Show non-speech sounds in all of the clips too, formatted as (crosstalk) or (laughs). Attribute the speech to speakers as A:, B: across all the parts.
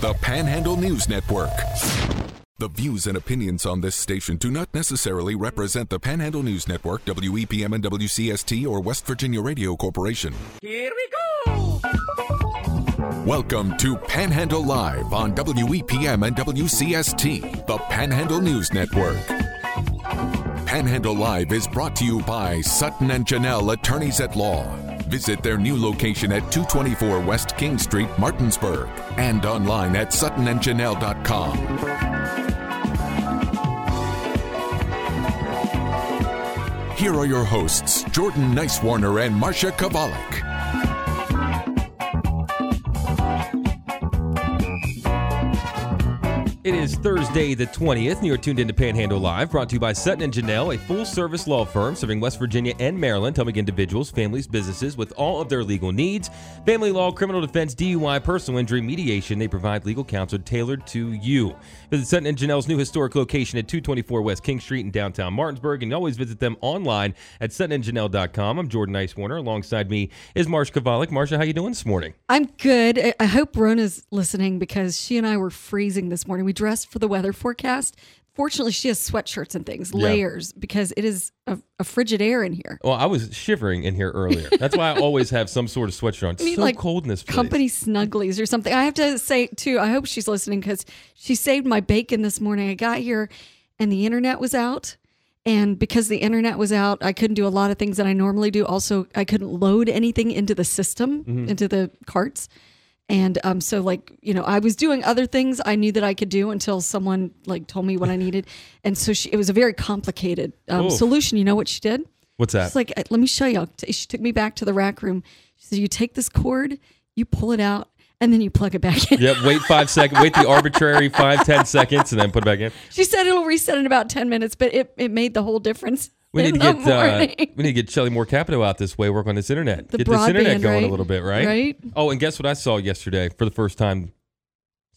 A: The Panhandle News Network. The views and opinions on this station do not necessarily represent the Panhandle News Network, WEPM and WCST, or West Virginia Radio Corporation.
B: Here we go!
A: Welcome to Panhandle Live on WEPM and WCST, the Panhandle News Network. Panhandle Live is brought to you by Sutton and Janelle Attorneys at Law. Visit their new location at 224 West King Street, Martinsburg, and online at suttonandjanelle.com. Here are your hosts, Jordan Nicewarner and Marsha
C: Chwalik. Is Thursday, the 20th, and you're tuned into Panhandle Live, brought to you by Sutton and Janelle, a full service law firm serving West Virginia and Maryland, helping individuals, families, businesses with all of their legal needs. Family law, criminal defense, DUI, personal injury, mediation, they provide legal counsel tailored to you. Visit Sutton and Janelle's new historic location at 224 West King Street in downtown Martinsburg, and always visit them online at suttonandjanelle.com. I'm Jordan Nicewarner. Alongside me is Marsha Chwalik. Marsha, how you doing this morning?
D: I'm good. I hope Rona's listening because she and I were freezing this morning. We dressed for the weather forecast. Fortunately, she has sweatshirts and things,
C: Yeah.
D: layers, because it is a, a frigid air in here.
C: Well, I was shivering in here earlier. That's why I always have some sort of sweatshirt on. (laughs)
D: I mean,
C: so
D: like
C: cold in this place.
D: company snugglies or something. I have to say too. I hope she's listening because she saved my bacon this morning. I got here and the internet was out, and because the internet was out, I couldn't do a lot of things that I normally do. Also, I couldn't load anything into the system,
C: Mm-hmm.
D: into the carts. And um, so like you know, I was doing other things I knew that I could do until someone like told me what I needed, and so she, it was a very complicated um,
C: Oof.
D: solution. You know what she did?
C: What's that?
D: She's like, "Uh, let me show you. She took me back to the rack room. She said, you take this cord, you pull it out, and then you plug it back in.
C: Yep, wait five seconds. Wait the arbitrary five, ten seconds, and then put it back in.
D: She said it'll reset in about 10 minutes, but it, it made the whole difference.
C: We need to get uh, we need to get Shelly Moore Capito out this way. Work on this internet.
D: The
C: get this internet going a little bit, right?
D: Right.
C: Oh, and guess what I saw yesterday for the first time?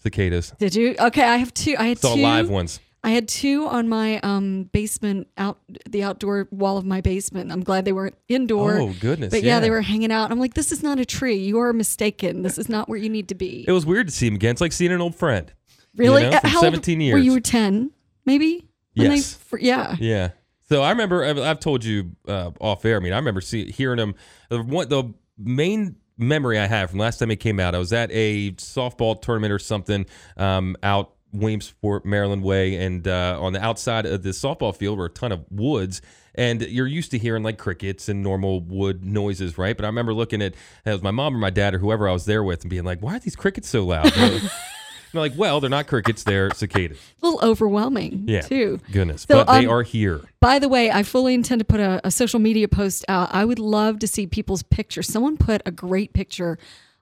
C: Cicadas.
D: Did you? Okay, I have two. I had
C: Saw
D: two
C: live ones.
D: I had two on my um, basement out the outdoor wall of my basement. I'm glad they weren't indoor.
C: Oh, goodness,
D: But yeah, they were hanging out. I'm like, this is not a tree. You are mistaken. This is not where you need to be.
C: It was weird to see him again. It's like seeing an old friend.
D: really?
C: know, from
D: How old
C: 17
D: Were you were 10, maybe? When they
C: Yes.
D: yeah.
C: Yeah. So I remember I've, I've told you uh, off air. I mean, I remember see, hearing him. The one, the main memory I have from last time he came out, I was at a softball tournament or something um, out Williamsport, Maryland way, and uh, on the outside of the softball field were a ton of woods. And you're used to hearing like crickets and normal wood noises, right? But I remember looking at it was my mom or my dad or whoever I was there with, and being like, "Why are these crickets so loud?" (laughs) And they're like, "Well, they're not crickets; they're cicadas."
D: A little overwhelming,
C: Yeah,
D: too.
C: Goodness,
D: So,
C: but they
D: um,
C: are here.
D: By the way, I fully intend to put a, a social media post out. I would love to see people's pictures. Someone put a great picture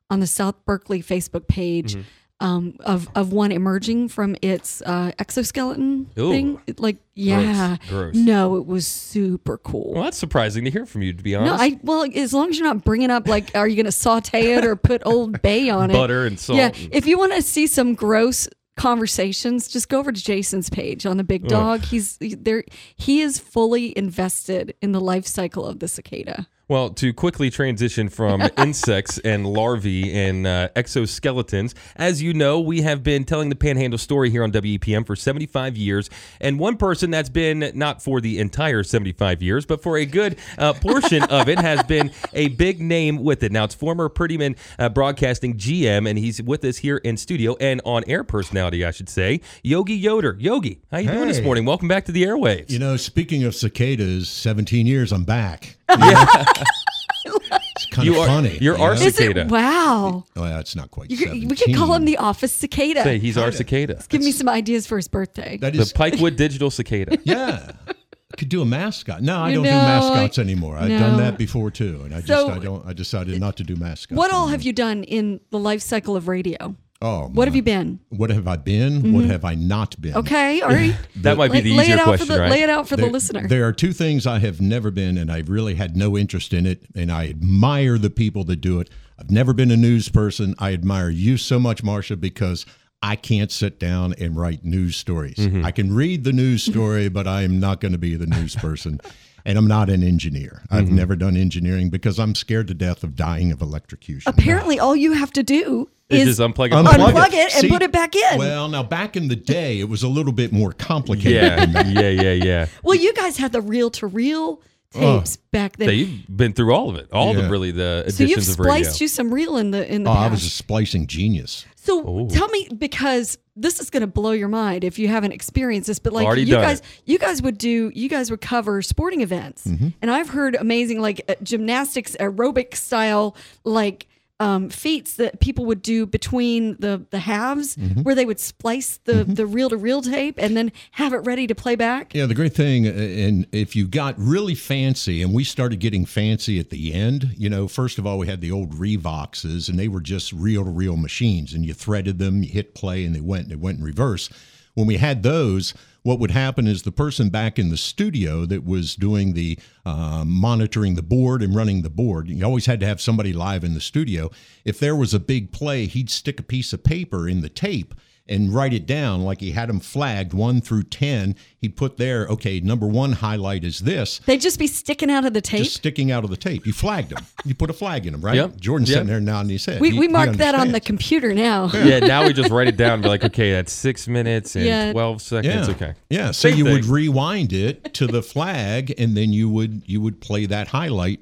D: on the South Berkeley Facebook page
C: Mm-hmm.
D: Um, of of one emerging from its uh, exoskeleton
C: Ooh.
D: thing. It, Like, yeah,
C: Gross.
D: no, it was super cool.
C: Well, that's surprising to hear from you, to be honest. no.
D: I well, as long as you're not bringing up like, are you going to saute it or put Old Bay on it?
C: Butter and salt.
D: Yeah, if you want to see some gross conversations, just go over to Jason's page on the Big Dog. He's he- there. He is fully invested in the life cycle of the cicada.
C: Well, to quickly transition from (laughs) insects and larvae and uh, exoskeletons, as you know, we have been telling the Panhandle story here on WEPM for 75 years. And one person that's been not for the entire 75 years, but for a good uh, portion (laughs) of it has been a big name with it. Now, it's former Prettyman uh, Broadcasting GM, and he's with us here in studio and on air personality, I should say, Yogi Yoder. Yogi, how you doing this morning? Welcome back to the airwaves.
E: You know, speaking of cicadas, 17 years, I'm back. (laughs) it's kind
C: You
E: of
C: are-
E: funny.
C: you're
E: you
C: our
E: know?
C: cic-
D: Is it
C: Cicada.
D: wow?
E: Oh, well, it's not quite
D: You could, we could call him the office cicada.
C: Say he's our cicada.
D: Give me some ideas for his birthday.
E: That
C: The
E: is,
C: Pikewood Digital Cicada. (laughs)
E: yeah. Could do a mascot. No, I
D: You
E: don't
D: know,
E: do mascots
D: I-
E: anymore. I've
D: no.
E: done that before too, and I just
D: So-
E: I don't I decided not to do mascots.
D: what all
E: anymore.
D: have you done in the life cycle of radio?
E: Oh,
D: What have you been?
E: What have I been? What have I not been?
D: Okay, all right. (laughs)
C: That might be the
D: lay
C: easier
D: it out
C: question,
D: for the
C: right?
D: lay it out for the listener.
E: There are two things I have never been, and I've really had no interest in it, and I admire the people that do it. I've never been a news person. I admire you so much, Marsha, because I can't sit down and write news stories.
C: Mm-hmm.
E: I can read the news (laughs) story, but I am not going to be the news person. And I'm not an engineer. I've
C: Mm-hmm.
E: never done engineering because I'm scared to death of dying of electrocution.
D: Apparently, all you have to do
C: It's
D: is
C: just unplug it.
E: Unplug
D: unplug it, and
E: See,
D: put it back in. Well,
E: Well, now back in the day, it was a little bit more complicated.
C: Yeah, yeah, yeah, yeah.
D: Well, you guys had the reel to reel tapes back then.
C: So you've been through all of it, all
E: Yeah.
C: the really the
D: so you've
C: editions of radio.
D: spliced you some reel in the in the
E: Oh, I was a splicing genius.
D: So
C: Ooh.
D: tell me because this is going to blow your mind if you haven't experienced this. But like
C: Already
D: you guys,
C: it.
D: you guys would do, you guys would cover sporting events,
C: Mm-hmm.
D: and I've heard amazing like uh, gymnastics, aerobic style like um, feats that people would do between the the halves,
C: Mm-hmm.
D: where they would splice the the reel to reel tape and then have it ready to play back.
E: Yeah, the great thing, uh, and if you got really fancy, and we started getting fancy at the end, you know, first of all, we had the old Revoxes, and they were just reel to reel machines, and you threaded them, you hit play, and they went, and it went in reverse. When we had those, what would happen is the person back in the studio that was doing the um, monitoring the board and running the board, you always had to have somebody live in the studio. If there was a big play, he'd stick a piece of paper in the tape and write it down like he had them flagged one through 10. He'd put there, okay, number one highlight is this.
D: They'd just be sticking out of the tape.
E: Just sticking out of the tape. You flagged them. You put a flag in them, right?
C: Yep.
E: Jordan's
C: Yep.
E: sitting there nodding his head.
D: we
E: He-
D: we
E: he
D: mark that on the computer now.
C: yeah, now we just write it down and be like, okay, that's six minutes and
D: Yeah.
C: 12 seconds.
E: Yeah.
C: Okay.
E: Yeah. So
C: Same
E: you would rewind it to the flag, and then you would you would play that highlight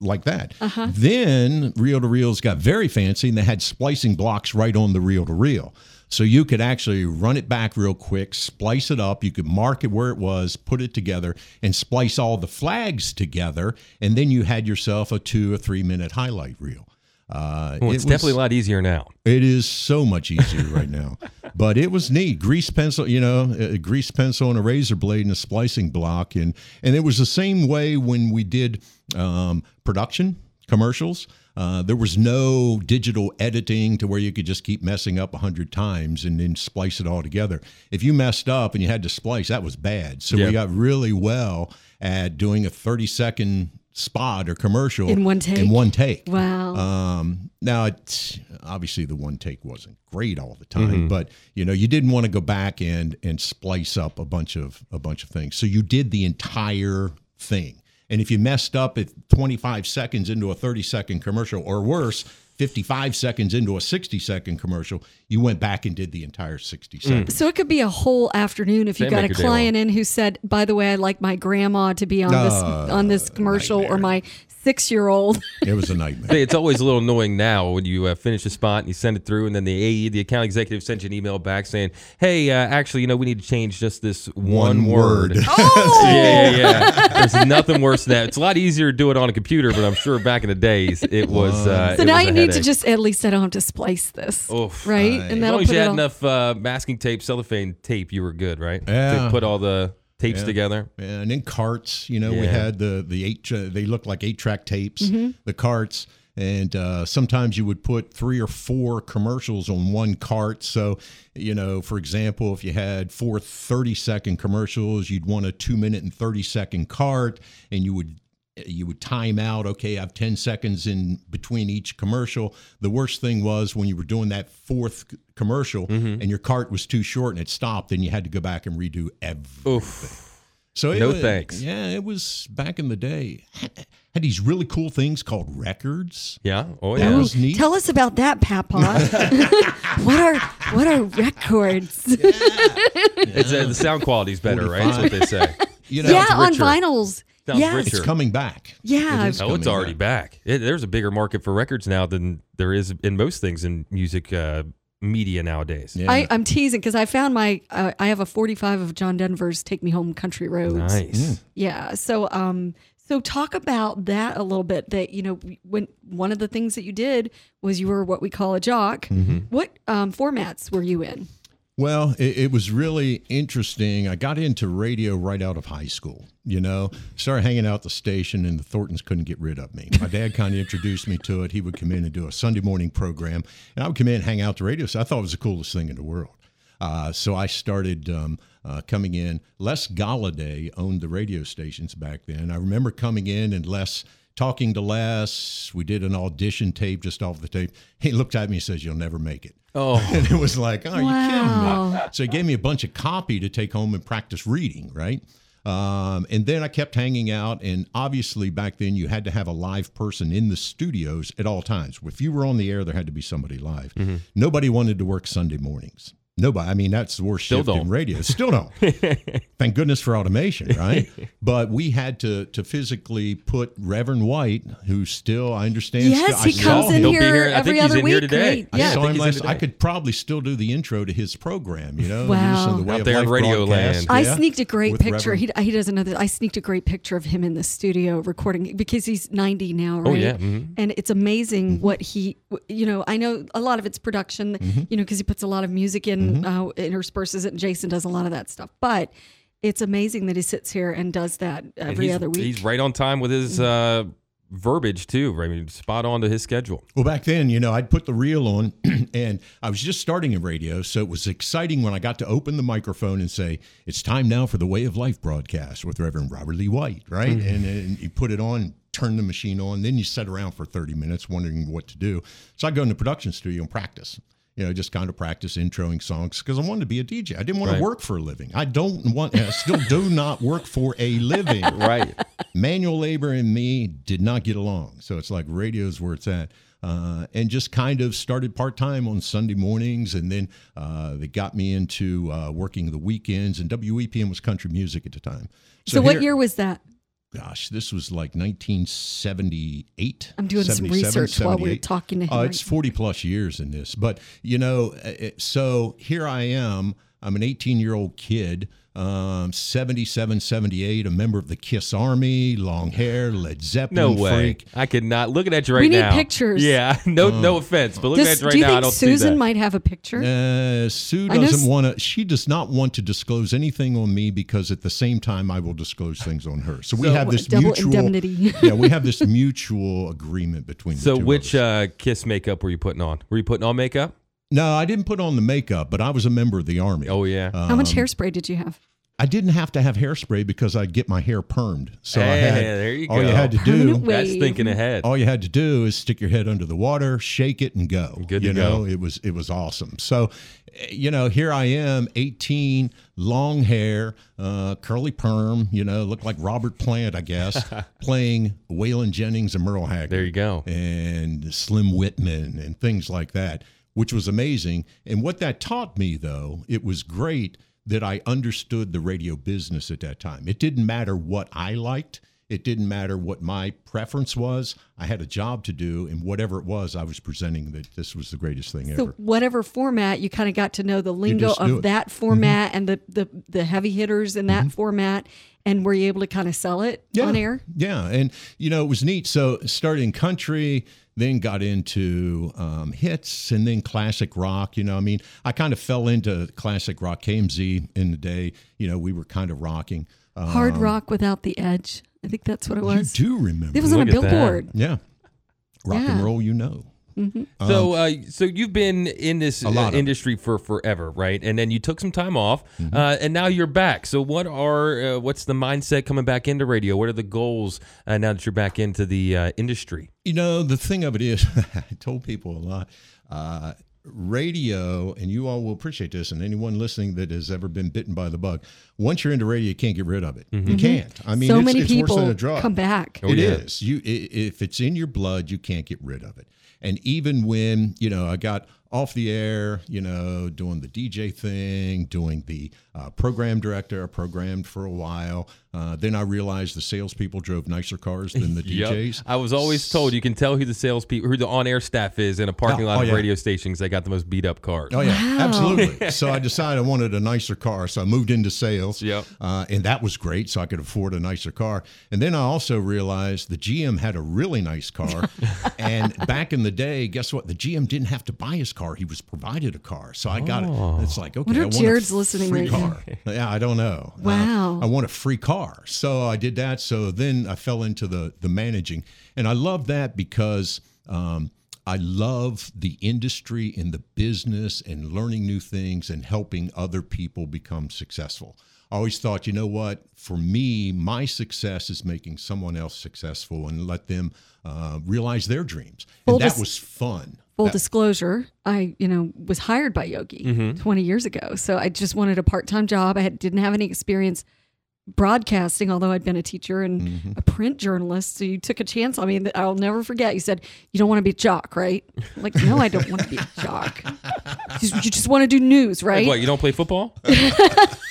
E: like that.
D: Uh-huh.
E: Then reel to reels got very fancy, and they had splicing blocks right on the reel to reel. So you could actually run it back real quick, splice it up. You could mark it where it was, put it together, and splice all the flags together. And then you had yourself a two or three minute highlight reel. Uh,
C: Well,
E: it
C: it's
E: was-
C: definitely a lot easier now.
E: it is so much easier right now, (laughs) but it was neat. Grease pencil, you know, a grease pencil and a razor blade and a splicing block, and and it was the same way when we did um, production commercials. Uh, there was no digital editing to where you could just keep messing up a hundred times and then splice it all together. If you messed up and you had to splice, that was bad. So
C: Yeah.
E: we got really well at doing a thirty second spot or commercial
D: In one take?
E: In one take.
D: Wow.
E: Um, now, it's obviously the one take wasn't great all the time, but you know you didn't want to go back and and splice up a bunch of a bunch of things. So you did the entire thing. And if you messed up at 25 seconds into a 30 second commercial, or worse, 55 seconds into a 60 second commercial, you went back and did the entire 60 seconds.
D: So it could be a whole afternoon if you
C: They
D: got a client in who said, "By the way, I'd like my grandma to be on this on this commercial or my six year old."
E: It was a nightmare.
C: It's always a little annoying now when you uh, finish a spot and you send it through, and then the AE, the account executive, sends you an email back saying, "Hey, uh, actually, you know, we need to change just this one,
E: One word. (laughs)
D: Oh,
C: yeah, yeah, yeah. There's nothing worse than that. It's a lot easier to do it on a computer, but I'm sure back in the days it was. Uh,
D: so
C: it
D: now
C: was
D: you
C: a
D: need to just at least I don't have to splice this,
C: Oof.
D: right?
E: Right.
D: And
C: As
D: that'll
C: long as you had
D: all-
C: enough uh, masking tape, cellophane tape, you were good, right? To
E: Yeah.
C: put all the tapes
E: Yeah.
C: together.
E: and in carts, you know, we had the the eight. tra- They looked like eight track tapes.
D: Mm-hmm.
E: The carts, and uh, sometimes you would put three or four commercials on one cart. So, you know, for example, if you had four 30 second commercials, you'd want a two minute and 30 second cart, and you would you would time out okay i have 10 seconds in between each commercial the worst thing was when you were doing that fourth commercial
C: Mm-hmm.
E: and your cart was too short and it stopped and you had to go back and redo everything
C: Oof.
E: so it
C: No
E: was,
C: thanks.
E: Yeah, it was back in the day. Had, had these really cool things called records.
C: Yeah. Oh,
E: That
C: yeah.
E: was neat.
D: Tell us about that, Papa. (laughs) what are what are records? (laughs)
C: It's, uh, the sound quality's better, right? That's what they say.
E: you know,
D: yeah,
E: it's,
D: on vinyls.
C: Sounds
D: yes.
C: richer.
E: it's coming back.
D: Yeah.
E: It is
C: Oh, it's already
E: back.
C: back. It, there's a bigger market for records now than there is in most things in music uh, media nowadays.
E: Yeah.
D: I, I'm teasing because I found my uh, I have a 45 of John Denver's "Take Me Home, Country Roads."
C: Nice.
D: Yeah. So um so talk about that a little bit. That you know when one of the things that you did was you were what we call a jock.
E: Mm-hmm.
D: What um, formats were you in?
E: Well, it, it was really interesting. I got into radio right out of high school. You know, started hanging out the station, and the Thorntons couldn't get rid of me. My dad kind of introduced me to it. He would come in and do a Sunday morning program, and I would come in and hang out the radio. So I thought it was the coolest thing in the world. Uh, so I started um, uh, coming in. Les Galladay owned the radio stations back then. I remember coming in and Les talking to Les. We did an audition tape just off the tape. He looked at me and says, "You'll never make it."
C: Oh, (laughs)
E: And it was like, oh, you kidding me? So he gave me a bunch of copy to take home and practice reading, right? Um, and then I kept hanging out. And obviously, back then, you had to have a live person in the studios at all times. If you were on the air, there had to be somebody live. Nobody wanted to work Sunday mornings. Nobody. I mean, that's the worst
C: Still
E: shift
C: don't.
E: radio. Still don't. (laughs) Thank goodness for automation, right? (laughs) but we had to to physically put Reverend White, who still I understand.
D: Yes,
E: still,
D: he
E: I
D: comes in
E: him.
C: He'll be
D: here,
C: here- I
D: every
C: think he's
D: other
C: in here
D: week.
C: today.
D: Right?
E: I
D: Yeah.
E: saw
C: think
E: him last. I could probably still do the intro to his program. You know,
D: Wow.
E: Listen, the way
C: Out
E: of
C: there in Radio
E: broadcast.
C: land.
D: I
E: Yeah.
D: sneaked a great
E: With
D: picture.
E: Reverend-
D: He, he doesn't know that. I sneaked a great picture of him in the studio recording because he's 90 now, right?
C: Oh, yeah. Mhm.
D: And it's amazing
E: Mm-hmm.
D: what he, you know, I know a lot of it's production, you know, because he puts a lot of music in,
E: Mm-hmm.
D: uh, intersperses it, and Jason does a lot of that stuff. But it's amazing that he sits here and does that every other week.
C: He's right on time with his uh, verbiage too. I mean, spot on to his schedule.
E: Well, back then, you know, I'd put the reel on (clears throat) and I was just starting in radio. So it was exciting when I got to open the microphone and say, it's time now for the Way of Life broadcast with Reverend Robert Lee White, right? And, and you put it on, turn the machine on, then you sit around for 30 minutes wondering what to do. So I go in the production studio and practice. You know, just kind of practice introing songs because I wanted to be a DJ. I didn't want
C: Right.
E: to work for a living. I don't want, I still do not work for a living (laughs)
C: Right.
E: manual labor and me did not get along. So it's like radio's where it's at. Uh, and just kind of started part time on Sunday mornings. And then uh, they got me into uh, working the weekends. And WEPM was country music at the time.
D: so, what
E: here-
D: year was that?
E: Gosh, this was like 1978.
D: I'm doing some research while we're talking to him.
E: Uh,
D: right
E: it's 40 plus years in this. But, you know, uh, so here I am. I'm an 18 year old kid, um, 77, 78, a member of the Kiss Army, long hair, Led Zeppelin No
C: way.
E: freak.
C: I could not look at you right now.
D: We need
C: now.
D: pictures.
C: Yeah. (laughs) No. no offense, but looking
D: Does-
C: at you right
D: do you
C: now, I
D: think
C: don't
D: Susan
C: see that.
D: might have a picture?
E: Uh, Sue doesn't want to. She does not want to disclose anything on me because at the same time I will disclose things on her. So we have this mutual.
D: indemnity. (laughs)
E: yeah, we have this mutual agreement between. The
C: so,
E: two of
C: which
E: us.
C: uh, kiss makeup were you putting on? Were you putting on makeup?
E: No, I didn't put on the makeup, but I was a member of the army.
C: Oh yeah.
D: How much hairspray did you have?
E: I didn't have to have hairspray because I'd get my hair permed. So I had
C: there you
E: all you had to do.
D: Permanent
C: That's thinking ahead.
E: All you had to do is stick your head under the water, shake it, and go.
C: Good to
E: you know,
C: go.
E: it was it was awesome. So, you know, here I am, 18, long hair, uh, curly perm. You know, look like Robert Plant, I guess, (laughs) playing Waylon Jennings and Merle Haggard.
C: There you go.
E: and Slim Whitman and things like that, which was amazing. And what that taught me, though, it was great that I understood the radio business at that time. It didn't matter what I liked. It didn't matter what my preference was. I had a job to do, and whatever it was, I was presenting that this was the greatest thing
D: So
E: ever.
D: whatever format, you kind of got to know the lingo of
E: it. Mm-hmm.
D: that format and the, the the heavy hitters in that format, and were you able to kind of sell it on air?
E: Yeah, and you know it was neat. So starting country, then got into um, hits, and then classic rock. You know, I mean, I kind of fell into classic rock. KMZ in the day, you know, we were kind of rocking. Uh,
D: Hard rock without the edge. I think that's what it was.
E: you do remember?
D: It was on a
C: Look at that.
D: billboard.
E: yeah, rock and roll. You know.
C: So, uh, so you've been in this
E: Um, A lot
C: uh, industry for forever, right? And then you took some time off,
E: Mm-hmm.
C: uh, and now you're back. So, what are uh, what's the mindset coming back into radio? What are the goals uh, now that you're back into the uh, industry?
E: You know, the thing of it is, (laughs) I told people a lot. Uh, radio, and you all will appreciate this, and anyone listening that has ever been bitten by the bug, once you're into radio, you can't get rid of it. You can't. I mean,
D: so
E: it's,
D: many
E: it's worse
D: people
E: than a drug.
D: come back.
C: Oh,
E: It
C: yeah.
E: is. You i- if it's in your blood, you can't get rid of it. And even when you know I got off the air, you know, doing the DJ thing, doing the uh, program director, I programmed for a while. Uh, then I realized the salespeople drove nicer cars than the (laughs)
C: Yep.
E: DJs.
C: I was always told you can tell who the salespeople, who the on-air staff is in a parking
E: Oh,
C: lot
E: oh,
C: of
E: yeah.
C: radio stations. They got the most beat-up cars.
E: Oh yeah, absolutely. (laughs) so I decided I wanted a nicer car, so I moved into sales.
C: Yep.
E: uh, and that was great, so I could afford a nicer car. And then I also realized the GM had a really nice car, (laughs) and back in the day, guess what? The GM didn't have to buy his car; he was provided a car. So I got it. It's like okay,
D: Wonder
E: I want
D: Jared's
E: a
D: listening
E: free
D: right now.
E: Car. (laughs) Yeah, I don't know. Uh,
D: Wow.
E: I want a free car, so I did that. So then I fell into the the managing, and I love that because. Um, I love the industry and the business and learning new things and helping other people become successful. I always thought, you know what? For me, my success is making someone else successful and let them uh, realize their dreams.
D: Full
E: and that
D: dis-
E: was fun.
D: Full
E: That-
D: disclosure, I you know was hired by Yogi
E: Mm-hmm.
D: 20 years ago, so I just wanted a part time job. I had, didn't have any experience broadcasting, although I'd been a teacher and a print journalist. So you took a chance on me that I'll never forget. You said, You don't want to be a jock, right? I'm like, no, I don't want to be a jock. (laughs) You just, you just want to do news, right?
C: What, you don't play football? (laughs)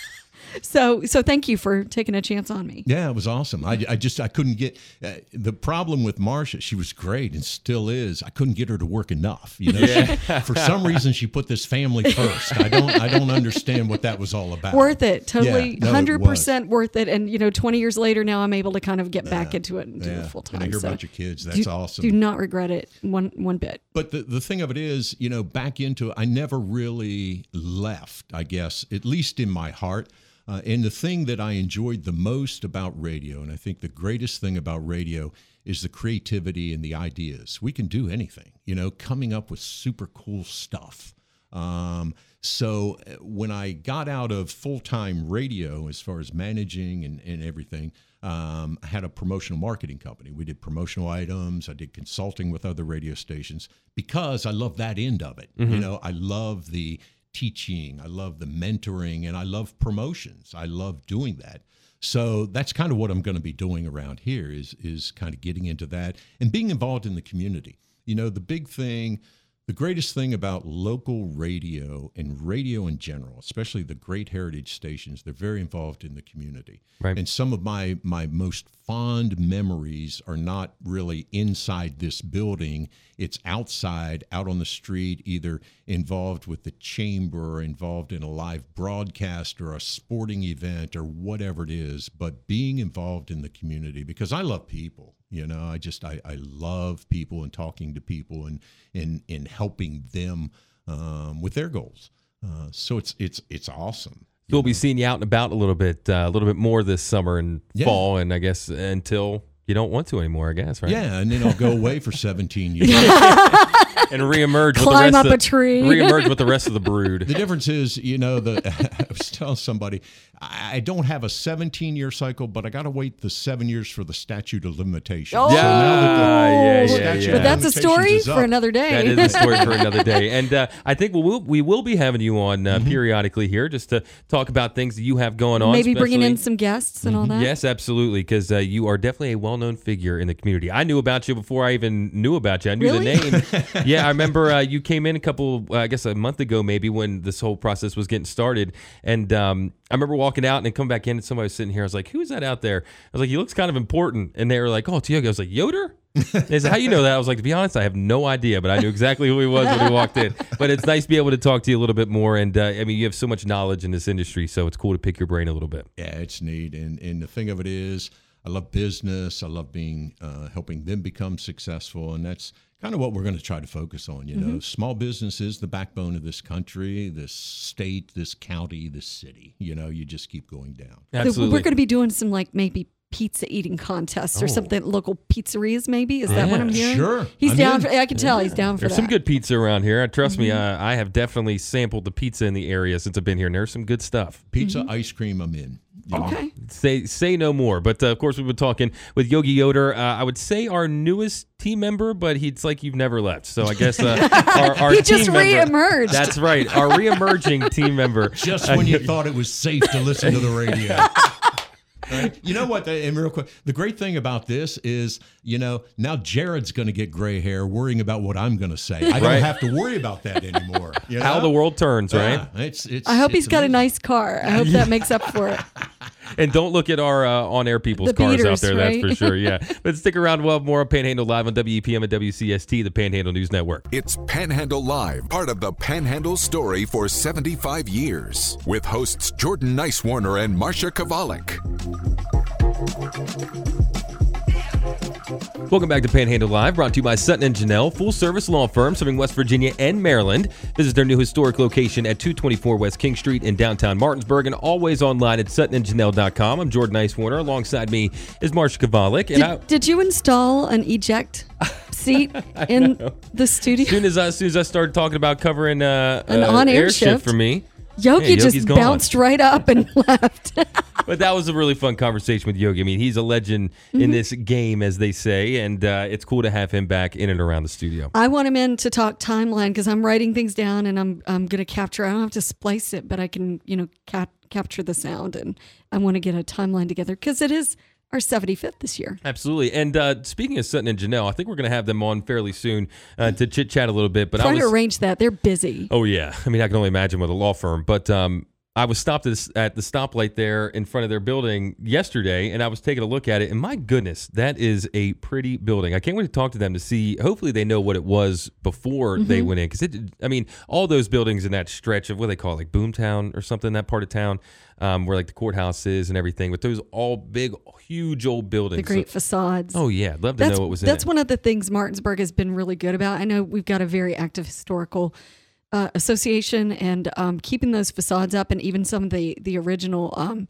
D: So, so thank you for taking a chance on me.
E: Yeah, it was awesome. I, I just I couldn't get uh, the problem with Marsha. She was great and still is. I couldn't get her to work enough. You know, she, for some reason she put this family first. I don't I don't understand what that was all about.
D: Worth it, totally,
E: Yeah, no,
D: hundred
E: was.
D: percent worth it. And you know, twenty years later, now I'm able to kind of get back into it and do it full
E: and I
D: time.
E: hear
D: So
E: about your kids. That's
D: do,
E: awesome.
D: Do not regret it one one bit.
E: But the, the thing of it is, you know, back into it, I never really left, I guess, at least in my heart. Uh, and the thing that I enjoyed the most about radio, and I think the greatest thing about radio is the creativity and the ideas. We can do anything, you know, coming up with super cool stuff. Um, so uh, when I got out of full time radio, as far as managing and, and everything, um, I had a promotional marketing company. We did promotional items. I did consulting with other radio stations because I love that end of it. You know, I love the teaching, I love the mentoring, and I love promotions. I love doing that. So that's kind of what I'm going to be doing around here is is kind of getting into that and being involved in the community. You know, the big thing, the greatest thing about local radio and radio in general, especially the great heritage stations, they're very involved in the community.
C: Right.
E: And some of my my most fond memories are not really inside this building. It's outside, out on the street, either involved with the chamber or involved in a live broadcast or a sporting event or whatever it is, but being involved in the community because I love people. You know, I just I, I love people and talking to people and and and helping them um, with their goals. Uh, so it's it's it's awesome.
C: We'll be seeing you out and about a little bit, uh, a little bit more this summer and
E: Yeah.
C: fall, and I guess until you don't want to anymore. I guess, right?
E: Yeah, and then I'll go away for 17 (laughs) years.
C: and reemerge with the
D: Climb
C: rest
D: up
C: of,
D: a tree.
C: reemerge with the rest of the brood.
E: The difference is, you know, the (laughs) I was telling somebody, I I don't have a 17 year cycle, but I got to wait the seven years for the statute of limitations.
D: Oh,
E: So now that the
C: yeah, yeah, yeah.
D: but that's a story for another day.
C: That is a story for another (laughs) day. And uh, I think we will we will be having you on
E: Mm-hmm.
C: uh, periodically here just to talk about things that you have going on.
D: Maybe bringing in some guests and all
E: Mm-hmm.
D: that.
C: Yes, absolutely, because uh, you are definitely a well-known figure in the community. I knew about you before I even knew about you. I knew
D: Really?
C: the name. (laughs) yeah, I remember uh, you came in a couple, uh, I guess, a month ago, maybe when this whole process was getting started, and um, I remember walking out and then come back in, and somebody was sitting here. I was like, "Who's that out there?" I was like, "He looks kind of important," and they were like, "Oh, Yogi." I was like, "Yoder." (laughs) They said, "How you know that?" I was like, "To be honest, I have no idea, but I knew exactly who he was when he walked in." But it's nice to be able to talk to you a little bit more, and uh, I mean, you have so much knowledge in this industry, so it's cool to pick your brain a little bit.
E: Yeah, it's neat. And and the thing of it is, I love business. I love being uh, helping them become successful, and that's kind of what we're going to try to focus on. You know, small business is the backbone of this country, this state, this county, this city. You know, you just keep going down.
D: So
C: Absolutely.
D: we're going to be doing some like maybe pizza eating contests or
E: Oh.
D: something local pizzerias. Maybe is that what I'm hearing?
E: sure.
D: He's
E: I'm
D: down.
E: in.
D: For, I can tell he's down for
C: There's
D: that.
C: some good pizza around here. Trust me, uh, I have definitely sampled the pizza in the area since I've been here, and there's some good stuff.
E: Pizza, ice cream, I'm in. You?
D: Okay.
C: Say say no more. But uh, of course, we've been talking with Yogi Yoder. Uh, I would say our newest team member, but he's like you've never left. So I guess uh, (laughs) our, our
D: He
C: team
D: just
C: member-
D: reemerged.
C: That's right, our reemerging team member.
E: Just when you (laughs) thought it was safe to listen to the radio. (laughs) Right? You know what? And real quick, the great thing about this is, you know, now Jared's going to get gray hair worrying about what I'm going to say. I don't have to worry about that anymore. You
C: How the world turns, right?
E: Yeah, it's, it's,
D: I hope
E: it's
D: he's got a nice car. I hope that makes up for it. (laughs)
C: And don't look at our uh, on-air people's
D: The
C: cars out there.
D: right?
C: That's for sure. (laughs) Yeah. but stick around. We'll have more on Panhandle Live on WEPM and WCST, the Panhandle News Network.
A: It's Panhandle Live, part of the Panhandle story for 75 years, with hosts Jordan Nicewarner and Marsha Chwalik.
C: Welcome back to Panhandle Live, brought to you by Sutton and Janelle, full service law firm serving West Virginia and Maryland. Visit their new historic location at 224 West King Street in downtown Martinsburg and always online at suttonandjanelle.com. I'm Jordan Nicewarner. Alongside me is Marsha Chwalik. And I,
D: Did, did you install an eject (laughs) seat in the
C: as
D: studio?
C: soon as, I, as soon as I started talking about covering uh,
D: An
C: uh,
D: on-air
C: air shift for me,
D: Yogi just bounced right up and (laughs) left.
C: But that was a really fun conversation with Yogi. I mean, he's a legend
D: Mm-hmm.
C: in this game, as they say, and uh, it's cool to have him back in and around the studio.
D: I want him in to talk timeline because I'm writing things down and I'm I'm going to capture. I don't have to splice it, but I can you know cap, capture the sound and I want to get a timeline together because it is our 75th this year.
C: Absolutely. And uh, speaking of Sutton and Janelle, I think we're going to have them on fairly soon uh, to chit chat a little bit. But I
D: Trying
C: was,
D: to arrange that. They're busy.
C: Oh yeah, I mean I can only imagine with a law firm. But um, I was stopped at, this, at the stoplight there in front of their building yesterday, and I was taking a look at it, and my goodness, that is a pretty building. I can't wait to talk to them to see. Hopefully, they know what it was before they went in, because it. I mean, all those buildings in that stretch of what they call it, like Boomtown or something, that part of town, um, where like the courthouse is and everything. But those all big, huge old buildings.
D: The great
C: So-
D: facades.
C: oh yeah, I'd love to
D: that's
C: know what was in
D: that's one of the things Martinsburg has been really good about. I know we've got a very active historical uh, association and um, keeping those facades up, and even some of the the original um,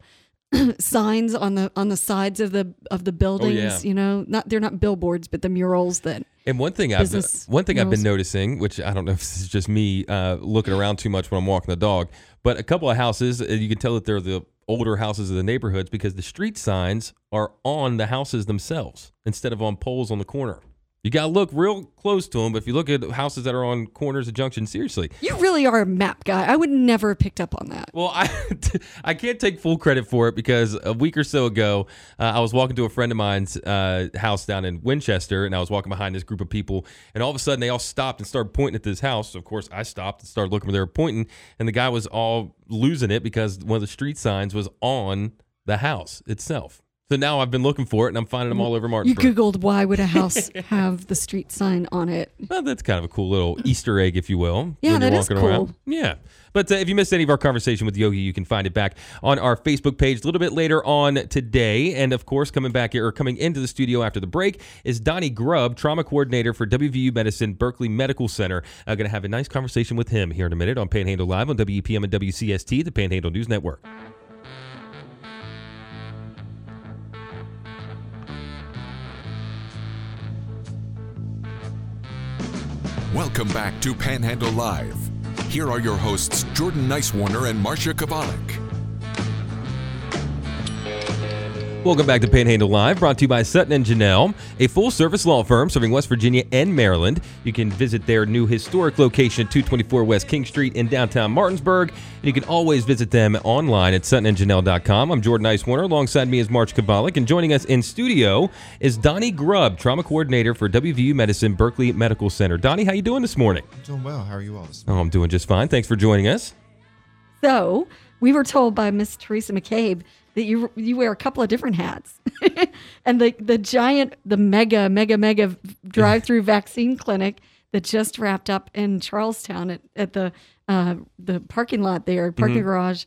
D: (clears throat) signs on the on the sides of the of the buildings.
C: Oh, yeah.
D: You know, not they're not billboards, but the murals that.
C: And one thing I've one thing I've been noticing, which I don't know (laughs) if this is just me uh, looking around too much when I'm walking the dog, but a couple of houses, uh, you can tell that they're the older houses of the neighborhoods because the street signs are on the houses themselves instead of on poles on the corner. You got to look real close to them, but if you look at houses that are on corners of junctions, seriously,
D: You really are a map guy. I would never have picked up on that.
C: well, I (laughs) I can't take full credit for it because a week or so ago, uh, I was walking to a friend of mine's uh, house down in Winchester, and I was walking behind this group of people, and all of a sudden they all stopped and started pointing at this house. So of course, I stopped and started looking where they were pointing, and the guy was all losing it because one of the street signs was on the house itself. So now I've been looking for it, and I'm finding them all over Martin.
D: You
C: Martinsburg.
D: Googled why would a (laughs) house have the street sign on it?
C: Well, that's kind of a cool little Easter egg, if you will.
D: Yeah,
C: when you're
D: that is
C: walking around.
D: cool.
C: Yeah. But uh, if you missed any of our conversation with Yogi, you can find it back on our Facebook page a little bit later on today. And of course, coming back here or coming into the studio after the break is Donnie Grubb, trauma coordinator for WVU Medicine Berkeley Medical Center. I'm going to have a nice conversation with him here in a minute on Panhandle Live on WEPM and WCST, the Panhandle News Network.
A: Welcome back to Panhandle Live. Here are your hosts, Jordan Nicewarner and Marsha Chwalik.
C: Welcome back to Panhandle Live, brought to you by Sutton and Janelle, a full service law firm serving West Virginia and Maryland. You can visit their new historic location at 224 West King Street in downtown Martinsburg. And you can always visit them online at suttonandjanelle.com. I'm Jordan Nicewarner. Alongside me is March Chwalik. And joining us in studio is Donnie Grubb, trauma coordinator for WVU Medicine Berkeley Medical Center. Donnie, how you doing this morning?
B: I'm doing well. How are you all this
C: Oh, I'm doing just fine. Thanks for joining us.
D: So we were told by Miss Teresa McCabe that you you wear a couple of different hats, (laughs) and the the giant, the mega, mega, mega drive through (laughs) vaccine clinic that just wrapped up in Charles Town at, at the uh, the parking lot there, parking garage,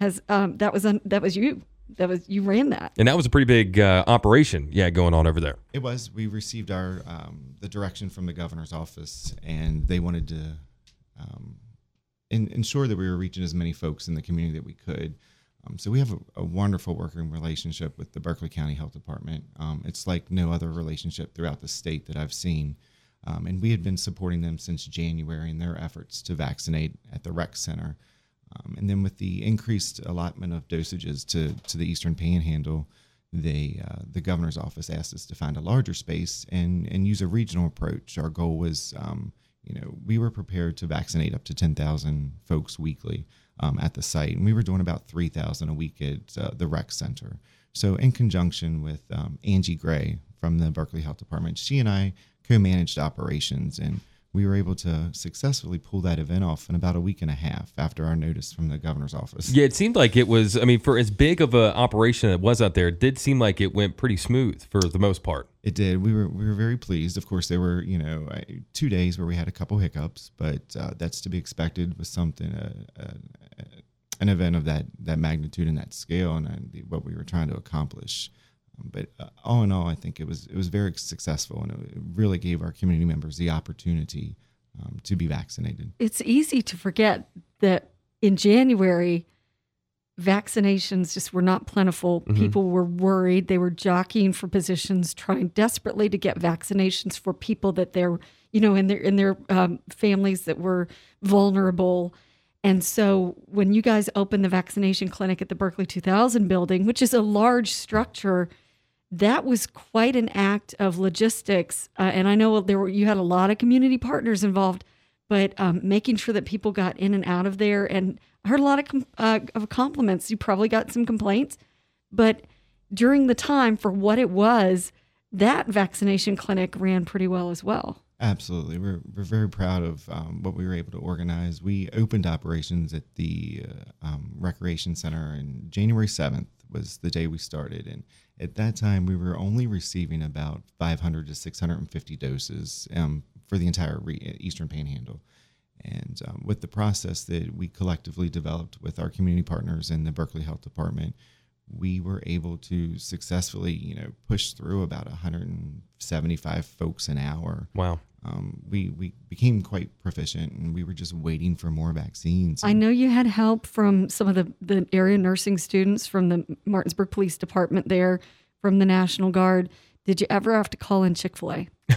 D: has um, that was un, that was you. That was you ran that.
C: And that was a pretty big uh, operation, yeah, going on over there.
B: It was. We received our um, the direction from the governor's office, and they wanted to um, in, ensure that we were reaching as many folks in the community that we could. Um, so we have a, a wonderful working relationship with the Berkeley County Health Department. Um, it's like no other relationship throughout the state that I've seen. Um, and we had been supporting them since January in their efforts to vaccinate at the rec center. Um, and then with the increased allotment of dosages to, to the Eastern Panhandle, they uh, the governor's office asked us to find a larger space and and use a regional approach. Our goal was, um, you know, we were prepared to vaccinate up to ten thousand folks weekly um, at the site, and we were doing about three thousand a week at uh, the rec center. So in conjunction with um, Angie Gray from the Berkeley Health Department, she and I co-managed operations and we were able to successfully pull that event off in about a week and a half after our notice from the governor's office.
C: Yeah, it seemed like it was. I mean, for as big of an operation it was out there, it did seem like it went pretty smooth for the most part.
B: It did. We were we were very pleased. Of course, there were you know two days where we had a couple hiccups, but uh, that's to be expected with something uh, uh, an event of that that magnitude and that scale, and, uh, what we were trying to accomplish. Um, But uh, all in all, I think it was it was very successful, and it really gave our community members the opportunity um, to be vaccinated.
D: It's easy to forget that in January, vaccinations just were not plentiful. People were worried. They were jockeying for positions, trying desperately to get vaccinations for people that they're, you know, in their in their um, families that were vulnerable. And so when you guys opened the vaccination clinic at the Berkeley 2000 building, which is a large structure, that was quite an act of logistics. Uh, and I know there were, you had a lot of community partners involved, but um, making sure that people got in and out of there. And I heard a lot of, com- uh, of compliments. You probably got some complaints, but during the time for what it was, that vaccination clinic ran pretty well as well.
B: Absolutely. We're, we're very proud of um, what we were able to organize. We opened operations at the uh, um, Recreation Center in January 7th was the day we started. And at that time, we were only receiving about 500 to 650 doses um, for the entire re- Eastern Panhandle. And um, with the process that we collectively developed with our community partners in the Berkeley Health Department, we were able to successfully, you know, push through about 175 folks an hour.
C: Wow.
B: Um, we we became quite proficient, and we were just waiting for more vaccines.
D: I know you had help from some of the the area nursing students from the Martinsburg Police Department there, from the National Guard. Did you ever have to call in Chick Fil A? (laughs)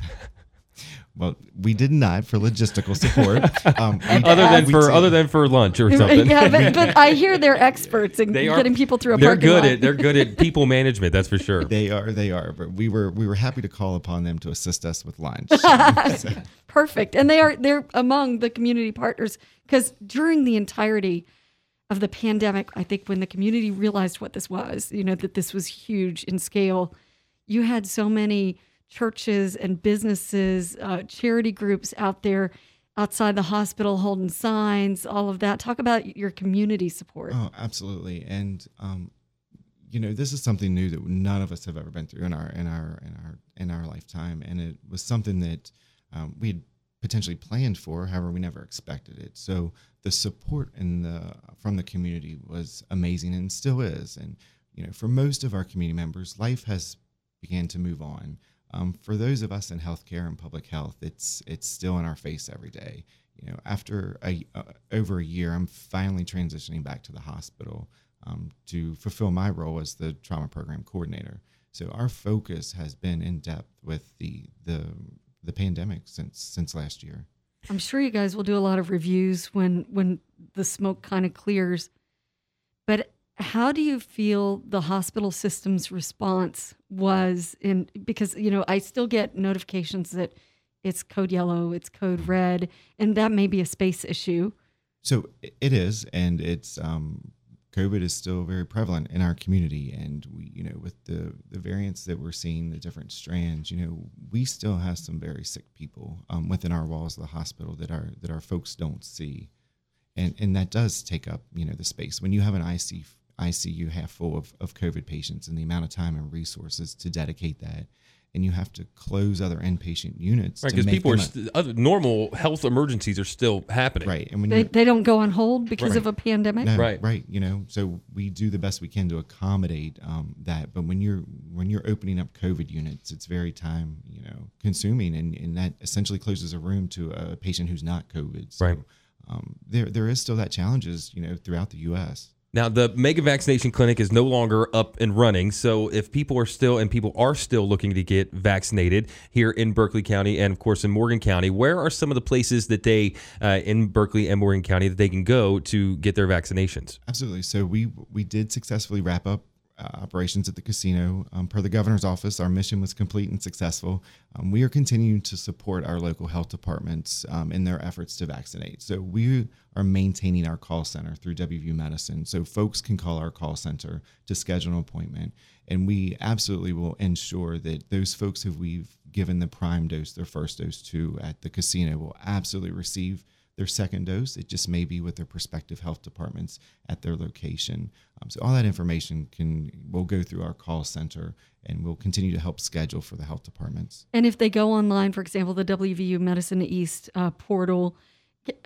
B: Well, we did not for logistical support. (laughs) Um,
C: Other than for other than for lunch or something. (laughs)
D: yeah, but, but I hear they're (laughs) experts in
C: They are-
D: getting people through a
C: They're
D: parking
C: good
D: lot.
C: at they're good at people management. That's for sure.
B: they are they are, but we were we were happy to call upon them to assist us with lunch. So-
D: Perfect. And they are they're among the community partners because during the entirety of the pandemic, I think when the community realized what this was, you know, that this was huge in scale, you had so many churches and businesses, uh, charity groups out there outside the hospital holding signs, all of that. Talk about your community support.
B: Oh, absolutely. And um, you know, this is something new that none of us have ever been through in our in our in our in our lifetime, and it was something that um, we had potentially planned for. However, we never expected it. So the support in the from the community was amazing, and still is. And you know, for most of our community members, life has began to move on. Um, for those of us in healthcare and public health, it's it's still in our face every day. You know, after a uh, over a year, I'm finally transitioning back to the hospital um, to fulfill my role as the trauma program coordinator. So our focus has been in depth with the the the pandemic since since last year.
D: I'm sure you guys will do a lot of reviews when when the smoke kind of clears. How do you feel the hospital system's response was in because you know I still get notifications that it's code yellow, it's code red, and that may be a space issue.
B: So it is, and it's um, COVID is still very prevalent in our community, and we, you know, with the the variants that we're seeing, the different strands, you know, we still have some very sick people um, within our walls of the hospital that our that our folks don't see, and and that does take up you know the space when you have an IC, ICU half full of of COVID patients, and the amount of time and resources to dedicate that. And you have to close other inpatient units
C: Right, because people are st- other normal health emergencies are still happening.
B: right. And when
D: They they don't go on hold because
B: Right.
D: of a pandemic.
B: no,
C: Right.
B: right. You know, so we do the best we can to accommodate um, that. But when you're when you're opening up COVID units, it's very time you know consuming, and, and that essentially closes a room to a patient who's not COVID. So,
C: Right.
B: Um, there there is still that challenges you know throughout the U.S.
C: Now, the mega vaccination clinic is no longer up and running. So, if people are still and people are still looking to get vaccinated here in Berkeley County and, of course, in Morgan County, where are some of the places that they uh, in Berkeley and Morgan County that they can go to get their vaccinations?
B: Absolutely. So we we did successfully wrap up uh, operations at the casino. Um, per the governor's office, our mission was complete and successful. Um, we are continuing to support our local health departments um, in their efforts to vaccinate. So we are maintaining our call center through WVU Medicine, so folks can call our call center to schedule an appointment. And we absolutely will ensure that those folks who we've given the prime dose, their first dose to at the casino, will absolutely receive their second dose. It just may be with their prospective health departments at their location. Um, so all that information can will go through our call center, and we'll continue to help schedule for the health departments.
D: And if they go online, for example, the WVU Medicine East uh, portal,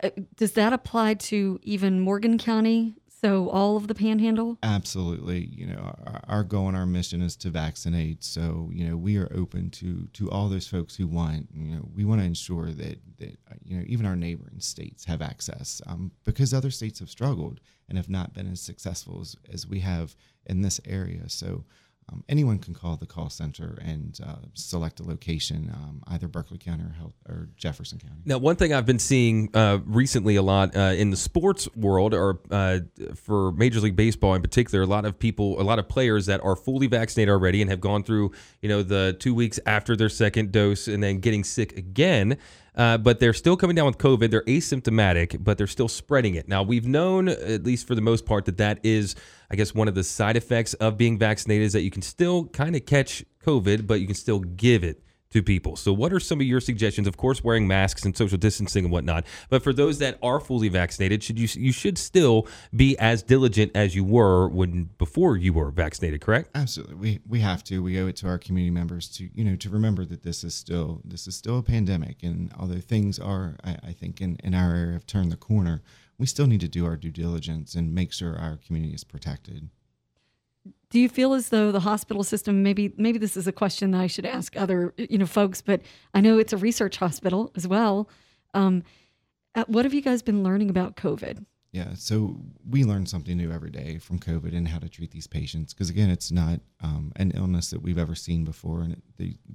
D: uh, does that apply to even Morgan County? So all of the Panhandle?
B: Absolutely, you know, our, our goal and our mission is to vaccinate. So you know, we are open to to all those folks who want. You know, we want to ensure that that you know even our neighboring states have access um, because other states have struggled and have not been as successful as, as we have in this area. So um, anyone can call the call center and uh, select a location, um, either Berkeley County or, or Jefferson County.
C: Now, one thing I've been seeing uh, recently a lot uh, in the sports world, or uh, for Major League Baseball in particular, a lot of people, a lot of players that are fully vaccinated already and have gone through, you know, the two weeks after their second dose and then getting sick again. Uh, but they're still coming down with COVID. They're asymptomatic, but they're still spreading it. Now, we've known, at least for the most part, that that is, I guess, one of the side effects of being vaccinated is that you can still kind of catch COVID, but you can still give it to people. So, what are some of your suggestions? Of course, wearing masks and social distancing and whatnot. But for those that are fully vaccinated, should you you should still be as diligent as you were when before you were vaccinated? Correct?
B: Absolutely, we we have to. We owe it to our community members to you know to remember that this is still this is still a pandemic, and although things are, I, I think, in in our area have turned the corner, we still need to do our due diligence and make sure our community is protected.
D: Do you feel as though the hospital system maybe maybe this is a question that I should ask other you know folks, but I know it's a research hospital as well. Um, uh, what have you guys been learning about COVID?
B: Yeah, so we learn something new every day from COVID and how to treat these patients. Because again, it's not um, an illness that we've ever seen before, and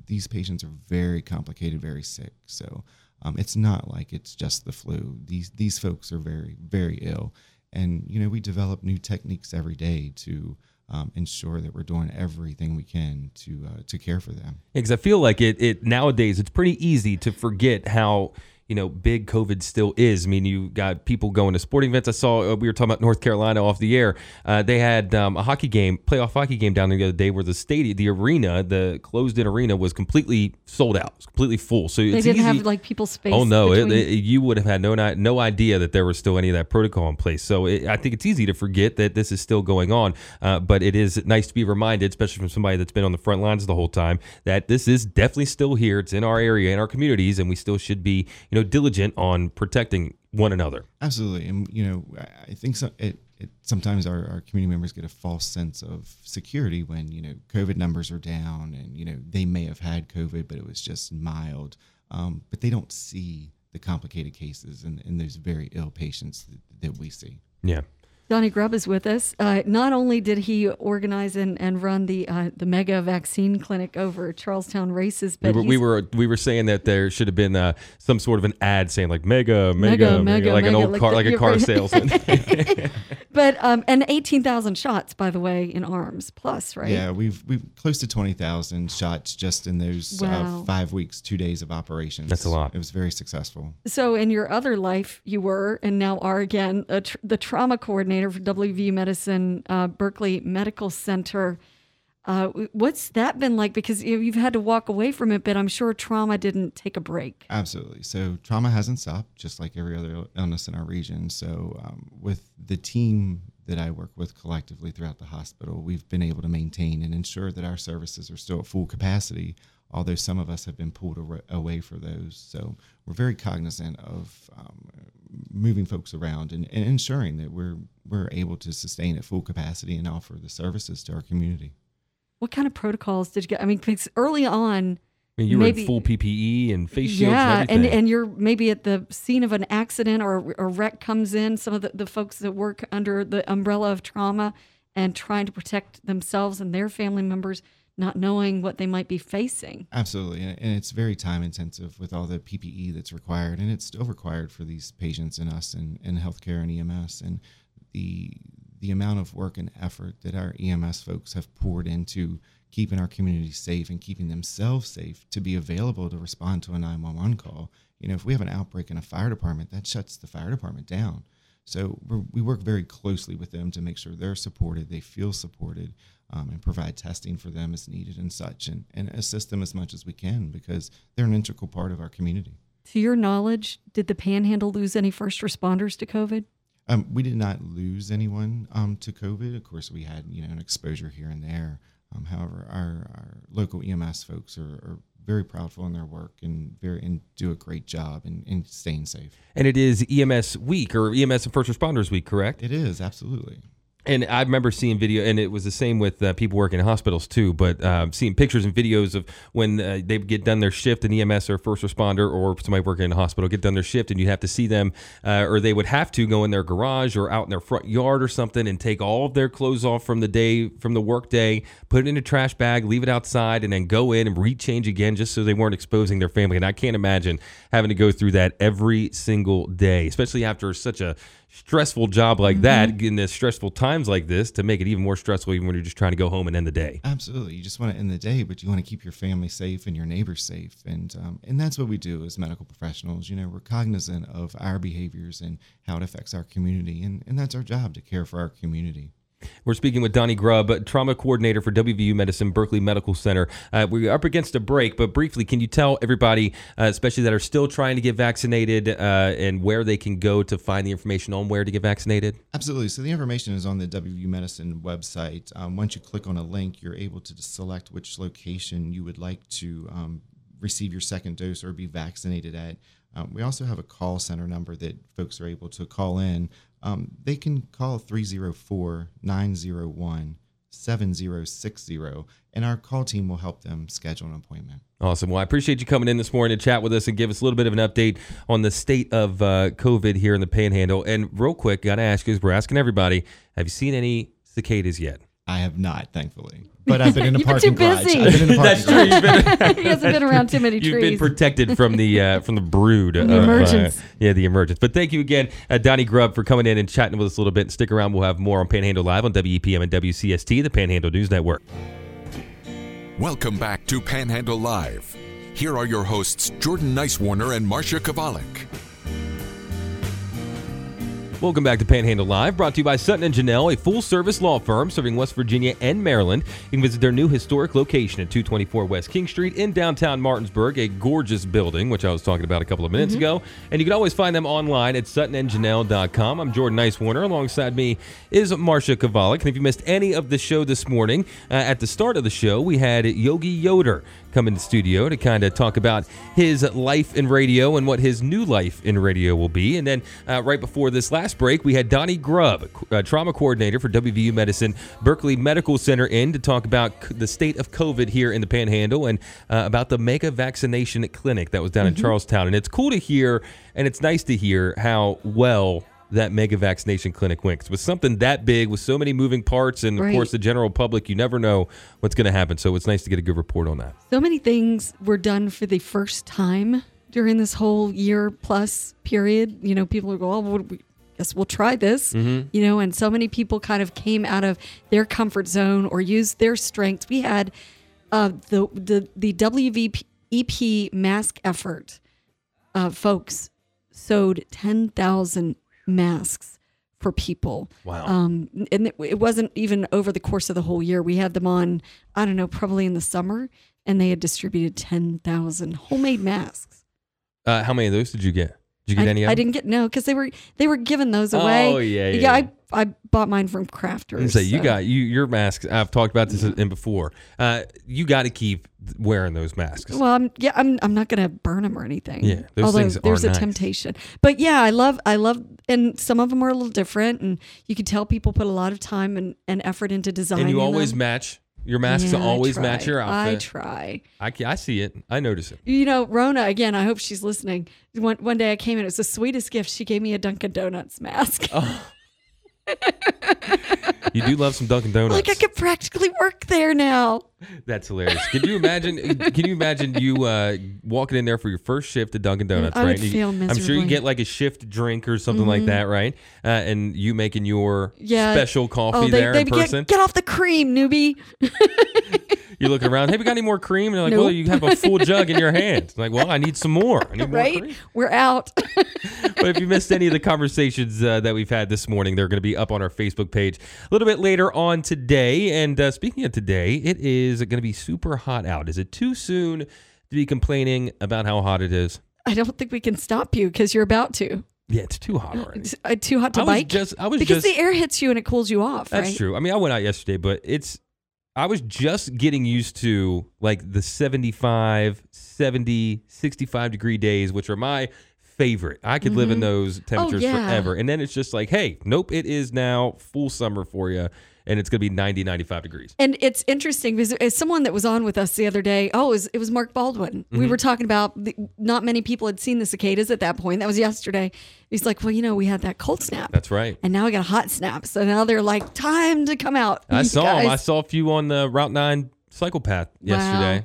B: these patients are very complicated, very sick. So um, it's not like it's just the flu. These these folks are very very ill, and you know we develop new techniques every day to um, ensure that we're doing everything we can to uh, to care for them.
C: Because I feel like it, it nowadays it's pretty easy to forget how you know big COVID still is. I mean, you got people going to sporting events. I saw uh, we were talking about North Carolina off the air. Uh, they had um, a hockey game, playoff hockey game down there the other day, where the stadium, the arena, the closed-in arena, was completely sold out, it was completely full. So
D: they didn't
C: easy.
D: have like people space.
C: Oh no! It, it- you would have had no no idea that there was still any of that protocol in place. So it, I think it's easy to forget that this is still going on. Uh, but it is nice to be reminded, especially from somebody that's been on the front lines the whole time, that this is definitely still here. It's in our area, in our communities, and we still should be you know diligent on protecting one another.
B: Absolutely, and you know, I- I think so, it, it sometimes our, our community members get a false sense of security when you know COVID numbers are down, and you know they may have had COVID, but it was just mild. Um, but they don't see the complicated cases and, and those very ill patients that, that we see.
C: Yeah.
D: Donnie Grubb is with us. Uh, not only did he organize and, and run the uh, the mega vaccine clinic over Charles Town races,
C: We
D: but
C: were, we were we were saying that there should have been uh, some sort of an ad saying like mega mega
D: Mega, mega,
C: like an old
D: like
C: car
D: the-
C: like a car
D: right.
C: salesman. (laughs) (laughs)
D: but um, and eighteen thousand shots, by the way, in arms plus, right?
B: Yeah, we've we've close to twenty thousand shots just in those
D: Wow.
B: uh, five weeks, two days of operations.
C: That's a lot.
B: It was very successful.
D: So in your other life, you were and now are again a tr- the trauma coordinator for WVU Medicine uh, Berkeley Medical Center. Uh, what's that been like? Because you- you've had to walk away from it, but I'm sure trauma didn't take a break.
B: Absolutely. So trauma hasn't stopped, just like every other illness in our region. So um, with the team that I work with collectively throughout the hospital, we've been able to maintain and ensure that our services are still at full capacity. Although some of us have been pulled away for those, so we're very cognizant of um, moving folks around and, and ensuring that we're we're able to sustain at full capacity and offer the services to our community.
D: What kind of protocols did you get? I mean, because early on,
C: I mean, you were
D: Maybe-
C: in full PPE and face shields.
D: yeah,
C: and,
D: and and you're maybe at the scene of an accident or a wreck comes in. Some of the, the folks that work under the umbrella of trauma and trying to protect themselves and their family members, not knowing what they might be facing.
B: Absolutely, and and it's very time intensive with all the PPE that's required, and it's still required for these patients and us in, in healthcare and EMS, and the the amount of work and effort that our EMS folks have poured into keeping our community safe and keeping themselves safe to be available to respond to a 911 call. You know, if we have an outbreak in a fire department, that shuts the fire department down. So we work very closely with them to make sure they're supported, they feel supported, um, and provide testing for them as needed and such, and, and assist them as much as we can because they're an integral part of our community.
D: To your knowledge, did the Panhandle lose any first responders to COVID?
B: Um, we did not lose anyone um, to COVID. Of course, we had you know an exposure here and there. Um, however, our, our local EMS folks are, are very proudful in their work and very and do a great job in, in staying safe.
C: And it is EMS week or EMS and First Responders week, correct?
B: It is absolutely.
C: And I remember seeing video, and it was the same with uh, people working in hospitals too. But um, seeing pictures and videos of when uh, they get done their shift, an EMS or first responder or somebody working in a hospital get done their shift, and you have to see them, uh, or they would have to go in their garage or out in their front yard or something, and take all of their clothes off from the day from the work day, put it in a trash bag, leave it outside, and then go in and rechange again, just so they weren't exposing their family. And I can't imagine having to go through that every single day, especially after such a stressful job like
B: Mm-hmm.
C: that in the stressful times like this to make it even more stressful even when you're just trying to go home and end the day
B: Absolutely. You just want to end the day, but you want to keep your family safe and your neighbors safe. And um, and that's what we do as medical professionals. You know, we're cognizant of our behaviors and how it affects our community. And, and that's our job to care for our community.
C: We're speaking with donnie grubb trauma coordinator for wvu medicine berkeley medical center uh, we're up against a break but briefly can you tell everybody uh, especially that are still trying to get vaccinated uh, and where they can go to find the information on where to get vaccinated
B: Absolutely. So the information is on the WVU Medicine website. Um, once you click on a link, you're able to select which location you would like to um, receive your second dose or be vaccinated at. Um, we also have a call center number that folks are able to call in. Um, they can call 304 901 7060, and our call team will help them schedule an appointment.
C: Awesome. Well, I appreciate you coming in this morning to chat with us and give us a little bit of an update on the state of uh, COVID here in the Panhandle. And real quick, got to ask you, we're asking everybody, have you seen any cicadas yet?
B: I have not, thankfully, but I've been in a (laughs)
D: You've been
B: parking
D: too
B: garage.
D: busy.
B: I've been in a (laughs) parking
C: That's true. You've been,
D: he hasn't been around too many
C: You've been
D: trees.
C: protected from the uh, from the brood of
D: emergence.
C: Uh, yeah, the emergence. But thank you again, uh, Donnie Grubb, for coming in and chatting with us a little bit. And stick around; we'll have more on Panhandle Live on WEPM and WCST, the Panhandle News Network.
A: Welcome back to Panhandle Live. Here are your hosts, Jordan Nicewarner and Marsha Chwalik.
C: Welcome back to Panhandle Live, brought to you by Sutton and Janelle, a full-service law firm serving West Virginia and Maryland. You can visit their new historic location at 224 West King Street in downtown Martinsburg, a gorgeous building, which I was talking about a couple of minutes ago. And you can always find them online at suttonandjanelle.com. I'm Jordan Nicewarner. Alongside me is Marsha Chwalik. And if you missed any of the show this morning, uh, at the start of the show, we had Yogi Yoder come in the studio to kind of talk about his life in radio and what his new life in radio will be. And then uh, right before this last break, we had Donnie Grubb, uh, trauma coordinator for WVU Medicine Berkeley Medical Center, in to talk about the state of COVID here in the Panhandle and uh, about the mega vaccination clinic that was down in Charles Town. And it's cool to hear and it's nice to hear how well that mega vaccination clinic went. With something that big, with so many moving parts, and of course the general public, you never know what's going to happen. So it's nice to get a good report on that.
D: so many things were done for the first time during this whole year plus period. You know, people are going, "Oh, well, guess we'll try this." You know, and so many people kind of came out of their comfort zone or used their strengths. We had uh, the the the WVP mask effort. Uh, folks sewed ten thousand masks for people.
C: Wow.
D: Um, and it, it wasn't even over the course of the whole year. We had them on, I don't know, probably in the summer, and they had distributed 10,000 homemade masks.
C: Uh, how many of those did you get? Did you get
D: I,
C: any of
D: I didn't get no because they were they were giving those away.
C: Oh, yeah, yeah,
D: yeah.
C: yeah.
D: I, I bought mine from crafters.
C: And say you got you your masks. I've talked about this in before. Uh, you got to keep wearing those masks.
D: Well, I'm yeah, I'm I'm not gonna burn them or anything.
C: Yeah, those
D: although
C: things are
D: there's a
C: nice.
D: temptation. But yeah, I love I love, and some of them are a little different, and you can tell people put a lot of time and, and effort into designing.
C: and you always
D: them.
C: match your masks.
D: Yeah,
C: always match
D: your
C: your
D: I try.
C: I, I see it. I notice it.
D: You know, Rona again. I hope she's listening. One one day I came in. It was the sweetest gift. She gave me a Dunkin' Donuts mask.
C: Oh, You do love some Dunkin' Donuts.
D: like I could practically work there now.
C: That's hilarious. Can you imagine? can you imagine you uh, walking in there for your first shift at Dunkin' Donuts?
D: I
C: right?
D: would
C: you-
D: feel
C: I'm sure you.
D: Mm-hmm.
C: get like a shift drink or something like that, right? Uh, and you making your
D: Yeah.
C: special coffee
D: oh, they,
C: there
D: they
C: in
D: get,
C: person.
D: get off the cream, newbie. (laughs)
C: You're looking around. Hey, we got any more cream? And they're like,
D: Nope.
C: well, you have a full jug in your (laughs) hand. Like, well, I need some more. I need more
D: right?
C: cream.
D: We're out. (laughs)
C: but if you missed any of the conversations uh, that we've had this morning, they're going to be up on our Facebook page a little bit later on today. And uh, speaking of today, it is going to be super hot out. Is it too soon to be complaining about how hot it is?
D: I don't think we can stop you because you're about to.
C: Yeah, it's too hot already.
D: It's, uh, too hot to
C: I was
D: bike.
C: just, I was
D: because
C: just,
D: the air hits you and it cools you off.
C: that's
D: right?
C: true. I mean, I went out yesterday, but it's, I was just getting used to like the 75, 70, 65 degree days, which are my favorite. I could live in mm-hmm. those oh, temperatures
D: yeah.
C: forever. And then it's just like, hey, nope, it is now full summer for you. And it's going to be 90, 95 degrees.
D: And it's interesting because as someone that was on with us the other day, oh, it was, it was Mark Baldwin. We were mm-hmm. talking about the, not many people had seen the cicadas at that point. That was yesterday. He's like, well, you know, we had that cold snap.
C: That's right.
D: and now we got a hot snap. So now they're like, time to come out.
C: I saw him. I saw a few on the Route 9 cycle path yesterday.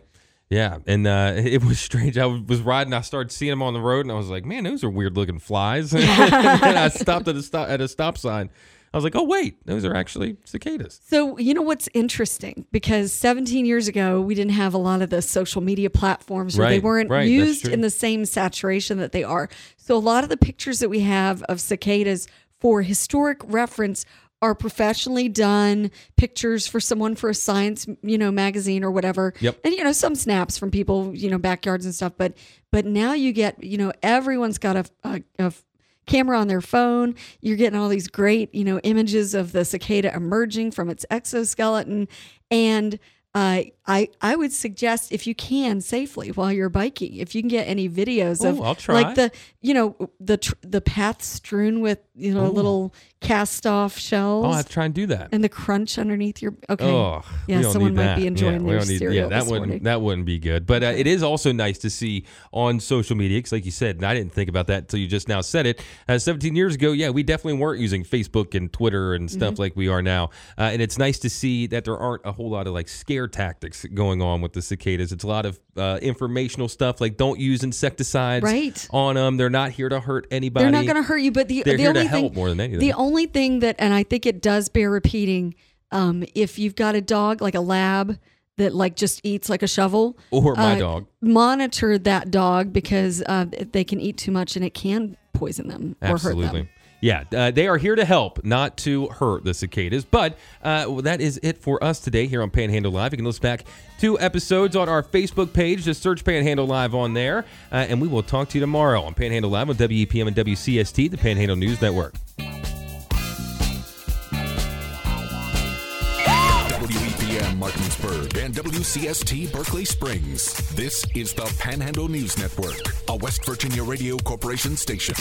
C: Yeah, and uh, (laughs) it was strange. I was riding. I started seeing them on the road, and I was like, "Man, those are weird looking flies." (laughs) and I (laughs) stopped at a stop at a stop sign. I was like, "Oh wait, those are actually cicadas."
D: So, you know what's interesting? Because 17 years ago, we didn't have a lot of the social media platforms, or they weren't
C: right,
D: used in the same saturation that they are. So, a lot of the pictures that we have of cicadas for historic reference are professionally done pictures for someone for a science, you know, magazine or whatever.
C: Yep.
D: And you know, some snaps from people, you know, backyards and stuff. But but now you get, you know, everyone's got a, a, a camera on their phone. You're getting all these great, you know, images of the cicada emerging from its exoskeleton. And uh, I I would suggest if you can safely while you're biking, if you can get any videos of
C: Ooh, try.
D: like the you know the tr- the path strewn with you know little cast off shells
C: Oh, I have to try and do that.
D: and the crunch underneath your okay.
C: Oh,
D: yeah, someone might be enjoying
C: we
D: their
C: need-
D: cereal
C: Yeah, that wouldn't
D: morning.
C: that wouldn't be good. But uh, it is also nice to see on social media because, like you said, and I didn't think about that until you just now said it. Uh, 17 years ago, yeah, we definitely weren't using Facebook and Twitter and stuff
D: Mm-hmm.
C: like we are now. Uh, and it's nice to see that there aren't a whole lot of like scare tactics going on with the cicadas. It's a lot of uh, informational stuff like don't use insecticides
D: Right.
C: on them. They're not here to hurt anybody.
D: They're not going to hurt you, but the
C: They're
D: the
C: here to
D: only thing,
C: help more than anything.
D: The only thing that, and I think it does bear repeating, um, if you've got a dog like a lab that like just eats like a shovel,
C: Or my
D: uh,
C: dog.
D: monitor that dog because uh, they can eat too much and it can poison them or hurt them.
C: Yeah, uh, they are here to help, not to hurt the cicadas. But uh, well, that is it for us today here on Panhandle Live. You can listen back to episodes on our Facebook page. Just search Panhandle Live on there. Uh, and we will talk to you tomorrow on Panhandle Live on WEPM and WCST, the Panhandle News Network.
A: WEPM Martinsburg and WCST Berkeley Springs. This is the Panhandle News Network, a West Virginia Radio Corporation station.